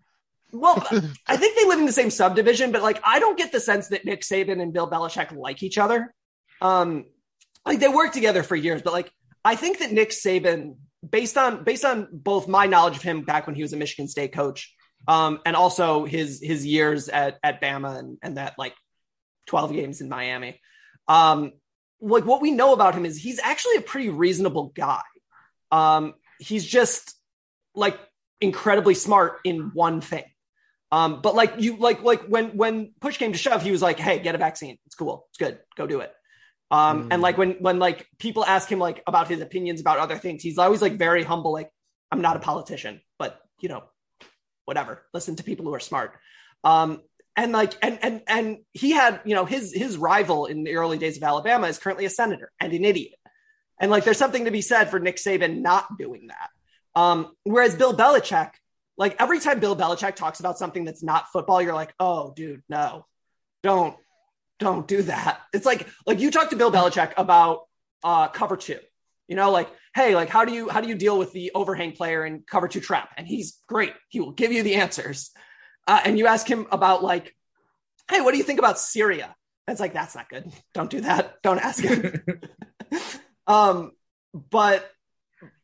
Well, I think they live in the same subdivision, but like I don't get the sense that Nick Saban and Bill Belichick like each other. Um, like they worked together for years, but like I think that Nick Saban, based on based on both my knowledge of him back when he was a Michigan State coach, um, and also his his years at at Bama and, and that like twelve games in Miami, um, like what we know about him is he's actually a pretty reasonable guy. Um, he's just like incredibly smart in one thing. Um, but like you like like when when push came to shove, he was like, "Hey, get a vaccine. It's cool. It's good. Go do it." Um, and like when when like people ask him like about his opinions about other things, he's always like very humble. Like, I'm not a politician, but you know, whatever. Listen to people who are smart. Um, and like and and and he had you know his his rival in the early days of Alabama is currently a senator and an idiot. And like there's something to be said for Nick Saban not doing that. Um, whereas Bill Belichick, like every time Bill Belichick talks about something that's not football, you're like, oh, dude, no, don't, don't do that. It's like, like you talk to Bill Belichick about uh, cover two, you know, like, hey, like how do you how do you deal with the overhang player in cover two trap? And he's great. He will give you the answers. Uh, and you ask him about like, hey, what do you think about Syria? And it's like that's not good. Don't do that. Don't ask him. *laughs* um, but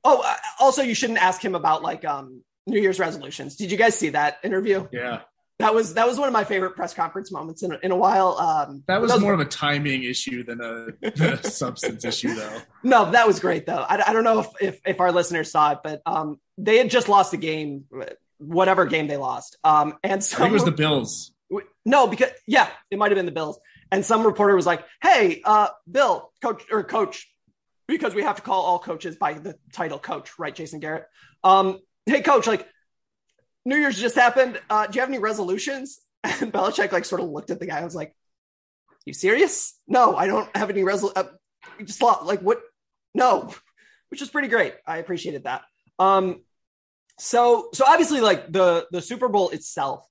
oh, uh, also you shouldn't ask him about like um New Year's resolutions. Did you guys see that interview? Yeah. That was that was one of my favorite press conference moments in, in a while. Um, That was more of a timing issue than a, a *laughs* substance issue, though. No, that was great though. I, I don't know if, if if our listeners saw it, but um, they had just lost a game, whatever game they lost. Um, and I think it was the Bills. no, because yeah, it might have been the Bills. And some reporter was like, "Hey, uh, Bill, coach or coach, because we have to call all coaches by the title coach, right, Jason Garrett? Um, hey, coach, like New Year's just happened. Uh, do you have any resolutions?" *laughs* And Belichick like sort of looked at the guy. I was like, "You serious? No, I don't have any resol. Uh, just like what? No." *laughs* Which is pretty great. I appreciated that. Um, so so obviously like the the Super Bowl itself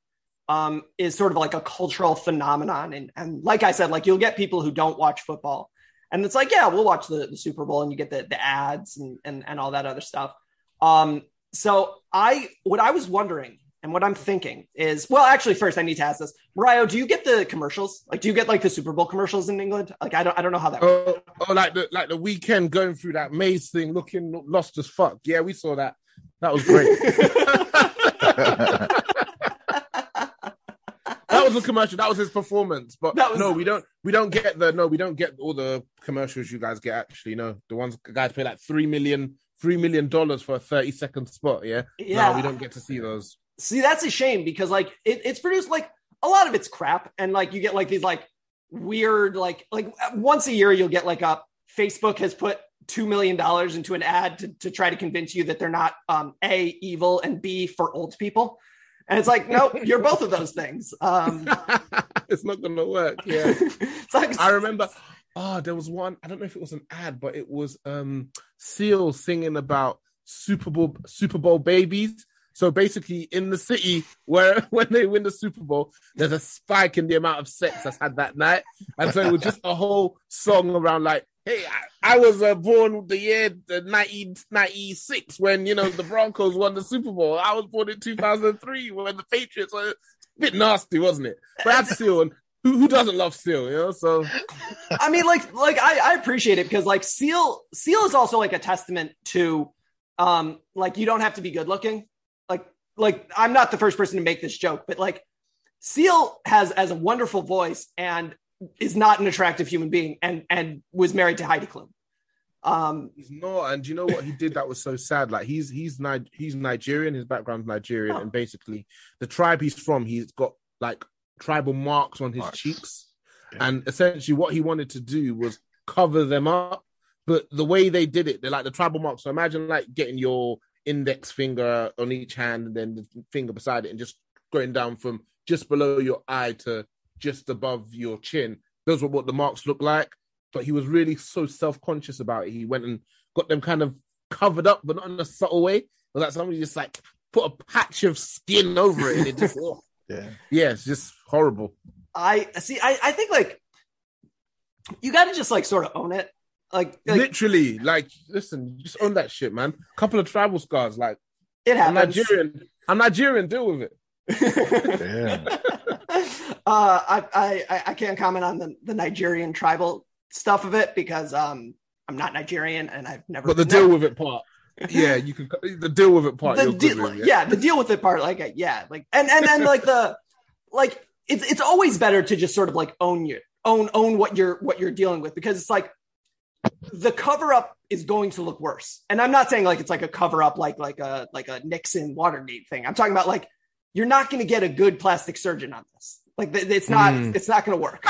um, is sort of like a cultural phenomenon. And, and like I said, like you'll get people who don't watch football. And it's like, yeah, we'll watch the, the Super Bowl and you get the, the ads and, and, and all that other stuff. Um, so I, what I was wondering and what I'm thinking is, well, actually, first I need to ask this, Mario, do you get the commercials? Like, do you get like the Super Bowl commercials in England? Like, I don't, I don't know how that. Oh, oh, like the like the Weeknd going through that maze thing, looking lost as fuck. Yeah, we saw that. That was great. *laughs* that was a commercial. That was his performance. But That was- no, we don't. We don't get the no. We don't get all the commercials you guys get. Actually, no. The ones guys pay like three million, three million dollars for a thirty second spot. Yeah. Yeah. No, we don't get to see those. See, that's a shame because like it, it's produced like a lot of it's crap, and like you get like these like weird like like once a year you'll get like a Facebook has put two million dollars into an ad to, to try to convince you that they're not um, a evil and b for old people, and it's like nope, you're both of those things. Um, *laughs* it's not gonna work. Yeah. *laughs* it's like I remember. Oh, there was one. I don't know if it was an ad, but it was um Seal singing about Super Bowl Super Bowl babies. So basically, in the city where *laughs* when they win the Super Bowl, there's a spike in the amount of sex that's had that night, and so it was just a whole song around like, "Hey, I, I was uh, born the year 1996 when you know the Broncos won the Super Bowl. I was born in 2003 when the Patriots were." A bit nasty, wasn't it? But that's and who, who doesn't love Seal? You know, so I mean, like, like I, I appreciate it because like Seal, Seal is also like a testament to, um, like you don't have to be good looking. Like, like I'm not the first person to make this joke, but like Seal has has a wonderful voice and is not an attractive human being, and and was married to Heidi Klum. Um, He's not, and you know what he did that was so sad? Like he's he's Ni- he's Nigerian, his background's Nigerian, and basically the tribe he's from, he's got like tribal marks on his cheeks, and essentially what he wanted to do was cover them up. But the way they did it, they're like the tribal marks. So imagine like getting your index finger on each hand and then the finger beside it, and just going down from just below your eye to just above your chin. Those were what the marks look like but he was really so self-conscious about it. He went and got them kind of covered up, but not in a subtle way. It was like somebody just like put a patch of skin over it, and it just *laughs* oh, yeah, yeah, it's just horrible. I see. I, I think like you got to just like sort of own it. Like, like Literally, like, listen, just own that shit, man. A couple of tribal scars, like it happens. I'm. Nigerian. I'm Nigerian. Deal with it. *laughs* yeah. Uh, I, I I- can't comment on the, the Nigerian tribal stuff of it because um I'm not Nigerian and I've never. But the deal with it part, yeah, you can. The deal with it part, the deal, with, yeah. the deal with it part, like uh, yeah, like and and then like the like it's it's always better to just sort of like own your own own what you're what you're dealing with because it's like the cover up is going to look worse. And I'm not saying like it's like a cover up like like a like a Nixon Watergate thing. I'm talking about like you're not going to get a good plastic surgeon on this. Like it's not Hmm. it's not going to work.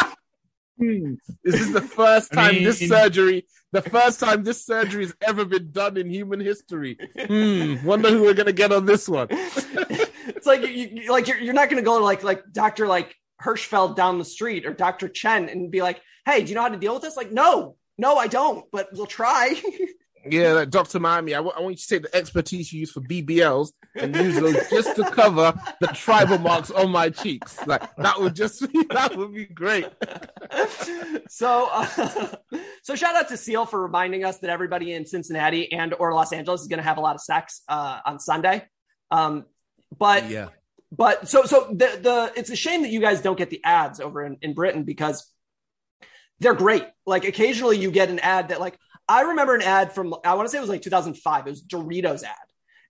Hmm. *laughs* This is the first I time this surgery, the first time this surgery has ever been done in human history. Hmm. Wonder who we're gonna get on this one. *laughs* it's like you, you like you're, you're not going to go to like like Dr. like Hirschfeld down the street or Dr. Chen and be like, "Hey, do you know how to deal with this?" Like, "No. No, I don't, but we'll try." *laughs* Yeah, like Dr. Miami, I want you to take the expertise you use for BBLs and use those just to cover the tribal marks on my cheeks. Like that would just *laughs* that would be great. so uh, *laughs* so shout out to Seal for reminding us that everybody in Cincinnati and or Los Angeles is going to have a lot of sex uh, on Sunday. Um, but Yeah. but so so the the it's a shame that you guys don't get the ads over in, in Britain because they're great. Like occasionally you get an ad that like I remember an ad from I want to say it was like 2005. It was Doritos ad.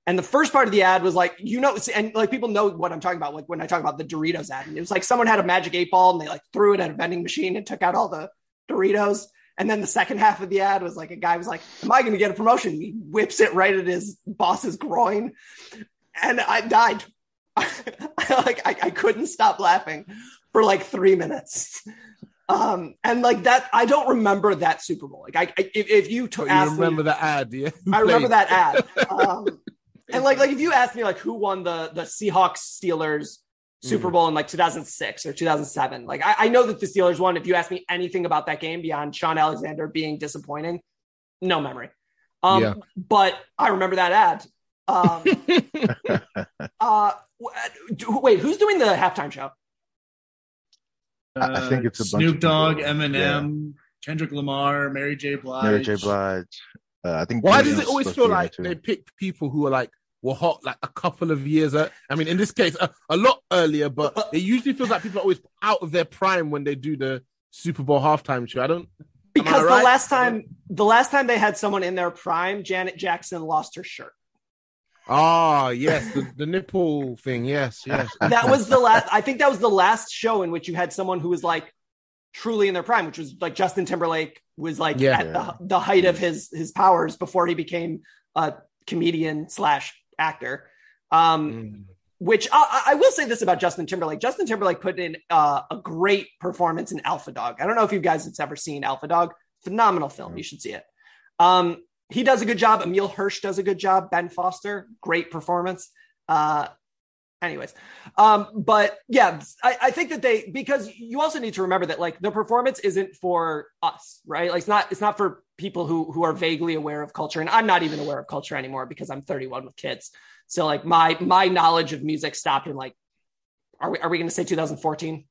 And the first part of the ad was like, you know, and like people know what I'm talking about. Like when I talk about the Doritos ad, and it was like someone had a magic eight ball and they like threw it at a vending machine and took out all the Doritos. And then the second half of the ad was like a guy was like, "Am I going to get a promotion?" He whips it right at his boss's groin, and I died. *laughs* like I, I couldn't stop laughing for like three minutes. Um, and like that, I don't remember that Super Bowl. Like, I, I if, if you, t- asked you remember me, the ad, yeah? *laughs* I remember that ad. Um, and like, like if you asked me like who won the the Seahawks Steelers Super Mhm. Bowl in like 2006 or 2007, like I, I know that the Steelers won. If you ask me anything about that game beyond Shaun Alexander being disappointing, no memory. Um, Yeah. but I remember that ad. Um, *laughs* uh, wait, who's doing the halftime show? I- I think it's a bunch of Snoop Dogg, people. Eminem, Kendrick Lamar, Mary J. Blige. Mary J. Blige. Uh, I think. Why does it always feel to be in like they pick people who are like were hot like a couple of years? Uh, I mean, in this case, a, a lot earlier, but *laughs* it usually feels like people are always out of their prime when they do the Super Bowl halftime show. I don't am I Because right? the last time, the last time they had someone in their prime, Janet Jackson lost her shirt. Ah, yes, the, the nipple thing. Yes, yes. *laughs* That was the last. I think that was the last show in which you had someone who was like truly in their prime, which was like Justin Timberlake was like Yeah. at the the height of his his powers before he became a comedian slash actor. Um, Mm. which I, I will say this about Justin Timberlake. Justin Timberlake put in uh, a great performance in Alpha Dog. I don't know if you guys have ever seen Alpha Dog. Phenomenal film. You should see it. Um, he does a good job. Emile Hirsch does a good job. Ben Foster, great performance. Uh, anyways, um, but yeah, I, I think that they because you also need to remember that like the performance isn't for us, right? Like it's not it's not for people who who are vaguely aware of culture, and I'm not even aware of culture anymore because I'm 31 with kids. So like my my knowledge of music stopped in like are we are we going to say 2014?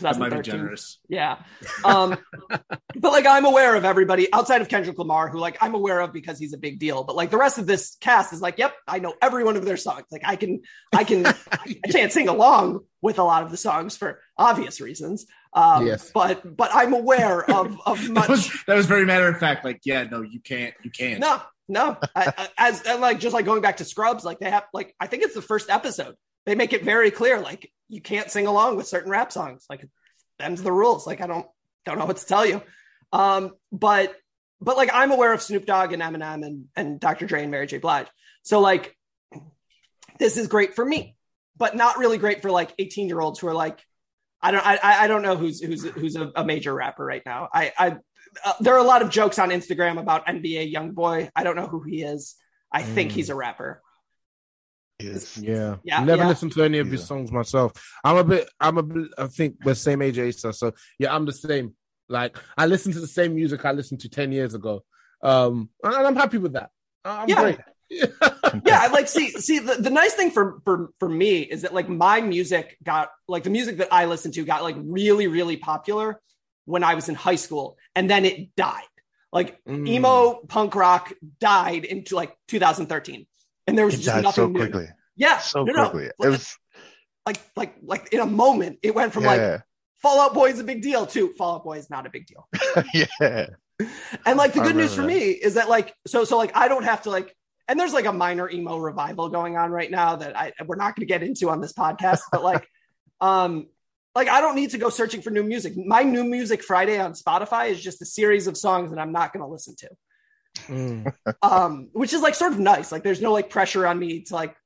That might be 2013? generous. Yeah. Um, *laughs* but like I'm aware of everybody outside of Kendrick Lamar, who like I'm aware of because he's a big deal. But like the rest of this cast is like, yep, I know every one of their songs. Like I can, I can, *laughs* I can't sing along with a lot of the songs for obvious reasons. Um, Yes. But but I'm aware of of *laughs* much. That was, that was very matter of fact. Like, yeah, no, you can't. You can't. No, no. I, I- as and like just like going back to Scrubs, like they have like I think it's the first episode. They make it very clear, like you can't sing along with certain rap songs. Like them's the rules. Like I don't don't know what to tell you. Um, but but like I'm aware of Snoop Dogg and Eminem and and Dr. Dre and Mary J. Blige. So like this is great for me, but not really great for like 18 year olds who are like, I don't I I don't know who's who's who's a, a major rapper right now. I I uh, there are a lot of jokes on Instagram about NBA YoungBoy. I don't know who he is. I think Mm. he's a rapper. Yeah, Yeah, Never yeah. listened to any of his songs myself. I'm a bit. I'm a bit. I think we're same age, Asa. So yeah, I'm the same. Like I listen to the same music I listened to ten years ago. Um, and I'm happy with that. I'm Yeah. great. *laughs* yeah, I like see see the, the nice thing for for for me is that like my music got like the music that I listened to got like really really popular when I was in high school and then it died. Like Mm. emo punk rock died into like 2013 and there was It just died nothing so new. quickly. Yeah, So no, no. quickly. It was like like like in a moment it went from Yeah. like Fall Out Boy is a big deal to Fall Out Boy is not a big deal. *laughs* yeah. And like the good news for that. me is that like so so like I don't have to like and there's like a minor emo revival going on right now that I we're not going to get into on this podcast but like *laughs* um like I don't need to go searching for new music. My new music Friday on Spotify is just a series of songs that I'm not going to listen to. Mm. Um which is like sort of nice. Like there's no like pressure on me to like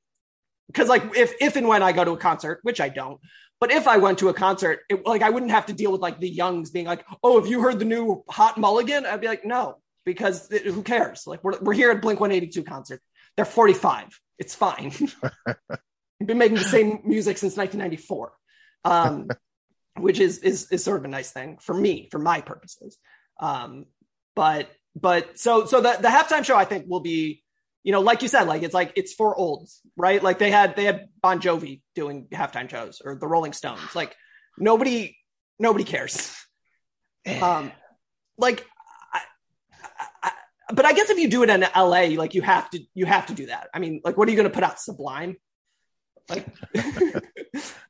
cuz like if if and when I go to a concert, which I don't, but if I went to a concert, it, like I wouldn't have to deal with like the youngs being like, "Oh, have you heard the new Hot Mulligan?" I'd be like, "No," because it, who cares? Like we're we're here at Blink One Eighty Two concert. They're forty five. It's fine. *laughs* Been making the same music since 1994, um, which is is is sort of a nice thing for me, for my purposes. Um, but but so so the the halftime show I think will be you know, like you said, like it's like it's for olds, right? Like they had they had Bon Jovi doing halftime shows or the Rolling Stones. Like nobody nobody cares. Um, like, I, I, I, but I guess if you do it in LA, like you have to you have to do that. I mean, like, what are you going to put out? Sublime. Like *laughs* that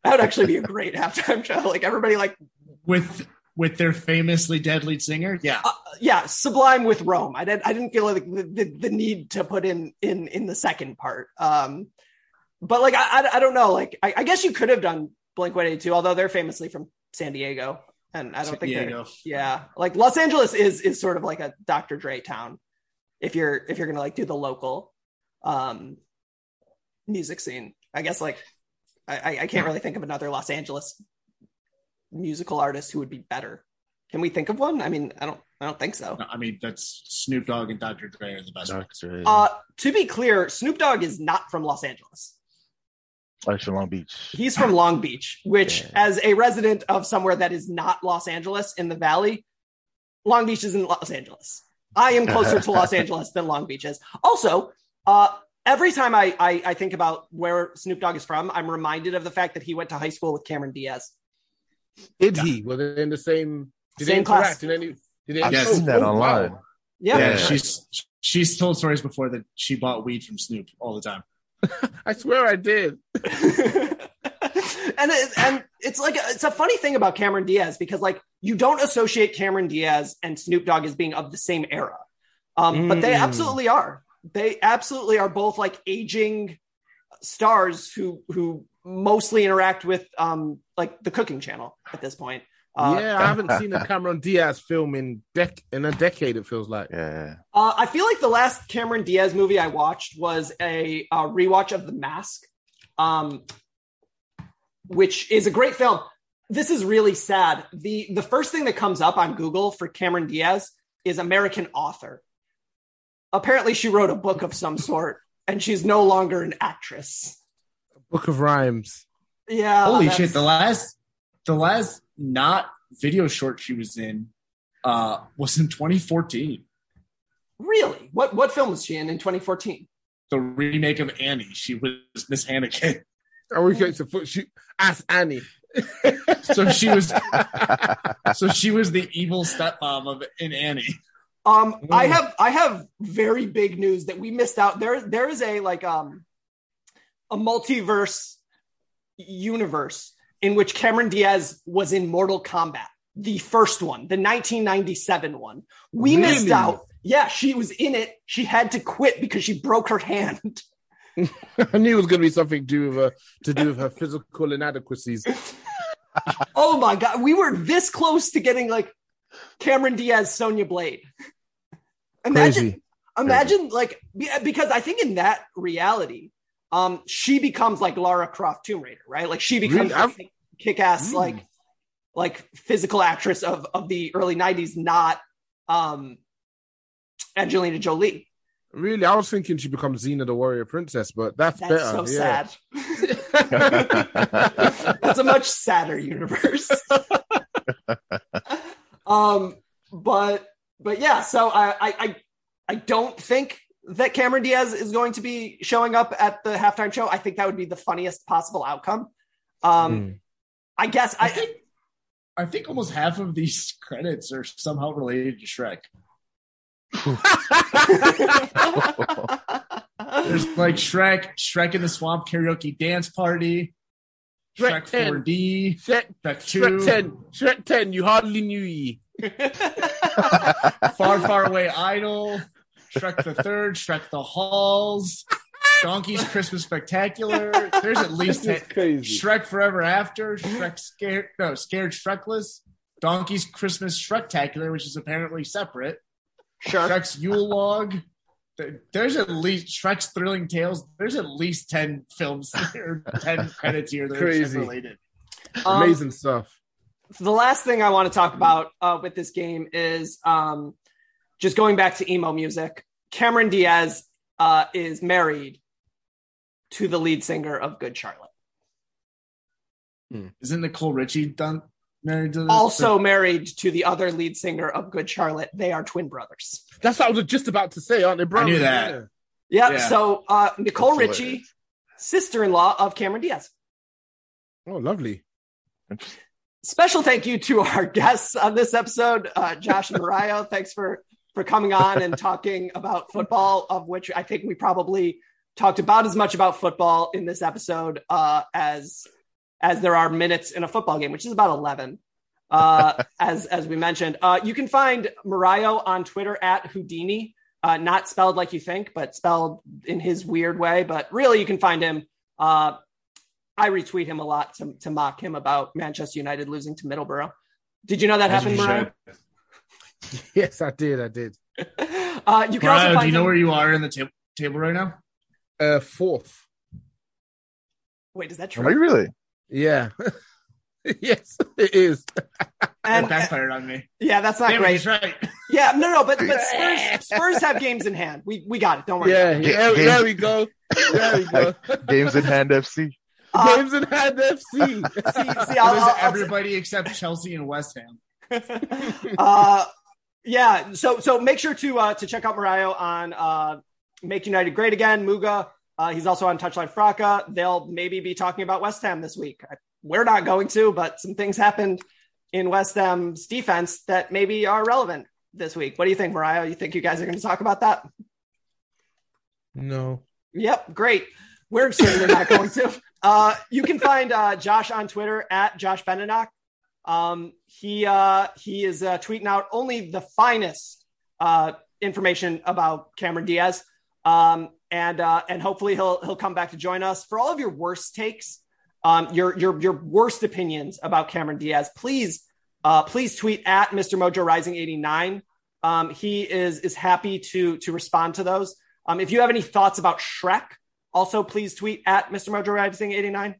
would actually be a great halftime show. Like everybody, like with with their famously dead lead singer. Yeah, uh, yeah, Sublime with Rome. I didn't I didn't feel like the, the, the need to put in in in the second part. Um, but like I I, I don't know. Like I, I guess you could have done Blink One Eighty Two, although they're famously from San Diego, and I don't San think Diego. they're yeah. Like Los Angeles is is sort of like a Dr. Dre town. If you're if you're gonna like do the local um music scene, I guess like I I- I can't really think of another Los Angeles musical artist who would be better. Can we think of one? I mean, I don't I don't think so. No, I mean that's Snoop Dogg and Dr. Dre are the best. ones. Uh, to be clear, Snoop Dogg is not from Los Angeles. Oh, it's from Long Beach. He's from Long Beach, which, as a resident of somewhere that is not Los Angeles in the Valley, Long Beach is in Los Angeles. I am closer to Los *laughs* Angeles than Long Beach is. Also, uh, every time I, I I think about where Snoop Dogg is from, I'm reminded of the fact that he went to high school with Cameron Diaz. Did he? Were they in the same did Same they class. interact in any did they I've Yes. seen that Oh, wow. online. Yeah, Yeah, Yeah. she's she's told stories before that she bought weed from Snoop all the time. *laughs* I swear I did. *laughs* and it, and it's like it's a funny thing about Cameron Diaz because like you don't associate Cameron Diaz and Snoop Dogg as being of the same era, um, but they Mm. absolutely are. They absolutely are both like aging stars who who mostly interact with um like the Cooking Channel at this point. Uh, yeah, I haven't seen a *laughs* Cameron Diaz film in dec in a decade. It feels like. Yeah. Uh, I feel like the last Cameron Diaz movie I watched was a, uh rewatch of The Mask, um, which is a great film. This is really sad. the The first thing that comes up on Google for Cameron Diaz is American author. Apparently, she wrote a book of some sort, and she's no longer an actress. Book of Rhymes. Yeah, Holy that's- shit! The last the last not video short she was in uh was in 2014. Really? What what film was she in in 2014? The remake of Annie. She was Miss Hannigan. *laughs* Are we going to put she ask Annie? *laughs* So she was so she was the evil stepmom of in Annie. Um, I Mm. have I have very big news that we missed out. There there is a like um a multiverse universe in which Cameron Diaz was in Mortal Kombat, the first one, the 1997 one. We missed out. Yeah, she was in it. She had to quit because she broke her hand. *laughs* I knew it was going to be something to do with her to do with her physical inadequacies. *laughs* Oh my god, we were this close to getting like Cameron Diaz, Sonya Blade. Imagine, Crazy. imagine like because I think in that reality, um, she becomes like Lara Croft Tomb Raider, right? Like she becomes Really? Like, kick-ass Mm. like like physical actress of of the early '90s, not um Angelina Jolie. Really, I was thinking she becomes Xena the Warrior Princess, but that's, That's better. so yeah. sad. *laughs* That's a much sadder universe. *laughs* um, but but yeah, so I I I don't think that Cameron Diaz is going to be showing up at the halftime show. I think that would be the funniest possible outcome. Um, Hmm. I guess I I, think I think almost half of these *laughs* credits are somehow related to Shrek. There's *laughs* like Shrek, Shrek in the Swamp karaoke dance party, Shrek Shrek 10. 4D, Shrek, Shrek 2, Shrek 10, Shrek 10, you hardly knew ye. *laughs* Far Far Away Idol, Shrek the Third, Shrek the Halls, Donkey's Christmas Spectacular. There's at least This 10 crazy. Shrek Forever After, Shrek Scared, no, Scared Shrekless, Donkey's Christmas Shrektacular, which is apparently separate, sure. Shrek's Yule Log. There's at least Shrek's Thrilling Tales. There's at least 10 films *laughs* or 10 credits here that are Crazy. Shrek related. Um, Amazing stuff. the last thing I want to talk about uh, with this game is um, just going back to emo music. Cameron Diaz uh, is married to the lead singer of Good Charlotte. Isn't Nicole Richie done married to the, Also married to the other lead singer of Good Charlotte. They are twin brothers. That's what I was just about to say, aren't they, bro? I knew that. Yeah. Yeah. So uh, Nicole That's Richie, sister-in-law of Cameron Diaz. Oh, lovely. Special thank you to our *laughs* guests on this episode, uh, Josh and Mariah. Thanks for for coming on and *laughs* talking about football, of which I think we probably talked about as much about football in this episode uh, as as there are minutes in a football game, which is about eleven. uh, *laughs* as as we mentioned. Uh, you can find Mario on Twitter at Houdini, uh, not spelled like you think, but spelled in his weird way. But really, you can find him. Uh, I retweet him a lot to, to mock him about Manchester United losing to Middlesbrough. Did you know that As happened, Mario? *laughs* Yes, I did. I did. Uh, you can also find do you know him- where you are in the tab- table right now? Uh, fourth. Wait, is that Are you really? Yeah. *laughs* yes, it is. *laughs* And- That backfired on me. Yeah, that's not Damn great. he's right. Yeah, no, no, but but Spurs Spurs have games in hand. We we got it. Don't worry. Yeah, yeah, games- there we go. There we go. Games in hand FC. Uh, Games in hand FC. see, see, I'll, I'll- I'll- everybody except Chelsea and West Ham. uh, yeah. So so make sure to uh, to check out Mario on uh, Make United Great Again. Muga. Uh, he's also on Touchline Fracas. They'll maybe be talking about West Ham this week. We're not going to, but some things happened in West Ham's defense that maybe are relevant this week. What do you think, Mario? You think you guys are going to talk about that? No. Yep, great. We're certainly not going to. Uh, you can find uh, Josh on Twitter at Josh Beninock. Um, he uh, he is uh, tweeting out only the finest uh, information about Cameron Diaz, um, and uh, and hopefully he'll he'll come back to join us for all of your worst takes, um, your your your worst opinions about Cameron Diaz. Please uh, please tweet at Mr. Mojo Rising eighty nine. Um, he is is happy to to respond to those. Um, if you have any thoughts about Shrek, also please tweet at Mr. Mojo Rising 89.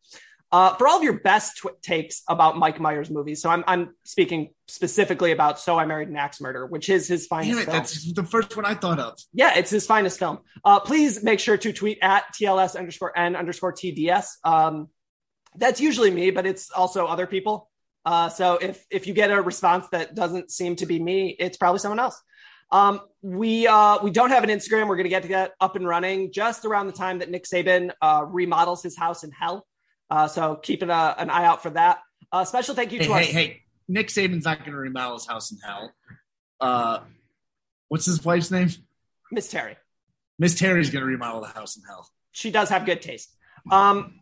Uh, for all of your best tw- takes about Mike Myers movies, so I'm, I'm speaking specifically about So I Married an Axe Murder, which is his finest Damn it, film. that's the first one I thought of. Yeah, it's his finest film. Uh, please make sure to tweet at TLS underscore N underscore TDS. Um, that's usually me, but it's also other people. Uh, so if if you get a response that doesn't seem to be me, it's probably someone else. Um, we uh, we don't have an Instagram. We're going to get to that up and running just around the time that Nick Saban uh, remodels his house in hell. Uh, so keeping a, an eye out for that. Uh, special thank you Hey, to our hey, hey, Nick Saban's not going to remodel his house in hell. Uh, what's his wife's name? Miss Terry. Miss Terry's going to remodel the house in hell. she does have good taste. Um,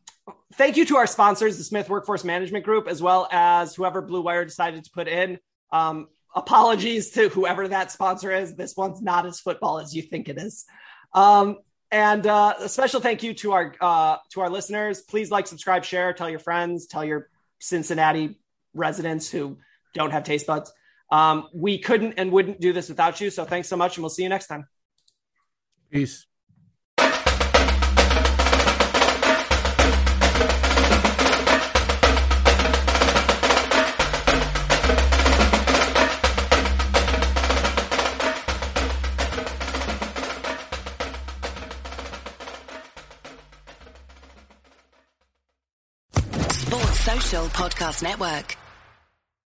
thank you to our sponsors, the Smith Workforce Management Group, as well as whoever Blue Wire decided to put in. Um, apologies to whoever that sponsor is. This one's not as football as you think it is. Um, and uh, a special thank you to our uh, to our listeners. Please like, subscribe, share, tell your friends, tell your Cincinnati residents who don't have taste buds. Um, we couldn't and wouldn't do this without you. So thanks so much, and we'll see you next time. Peace. Podcast Network.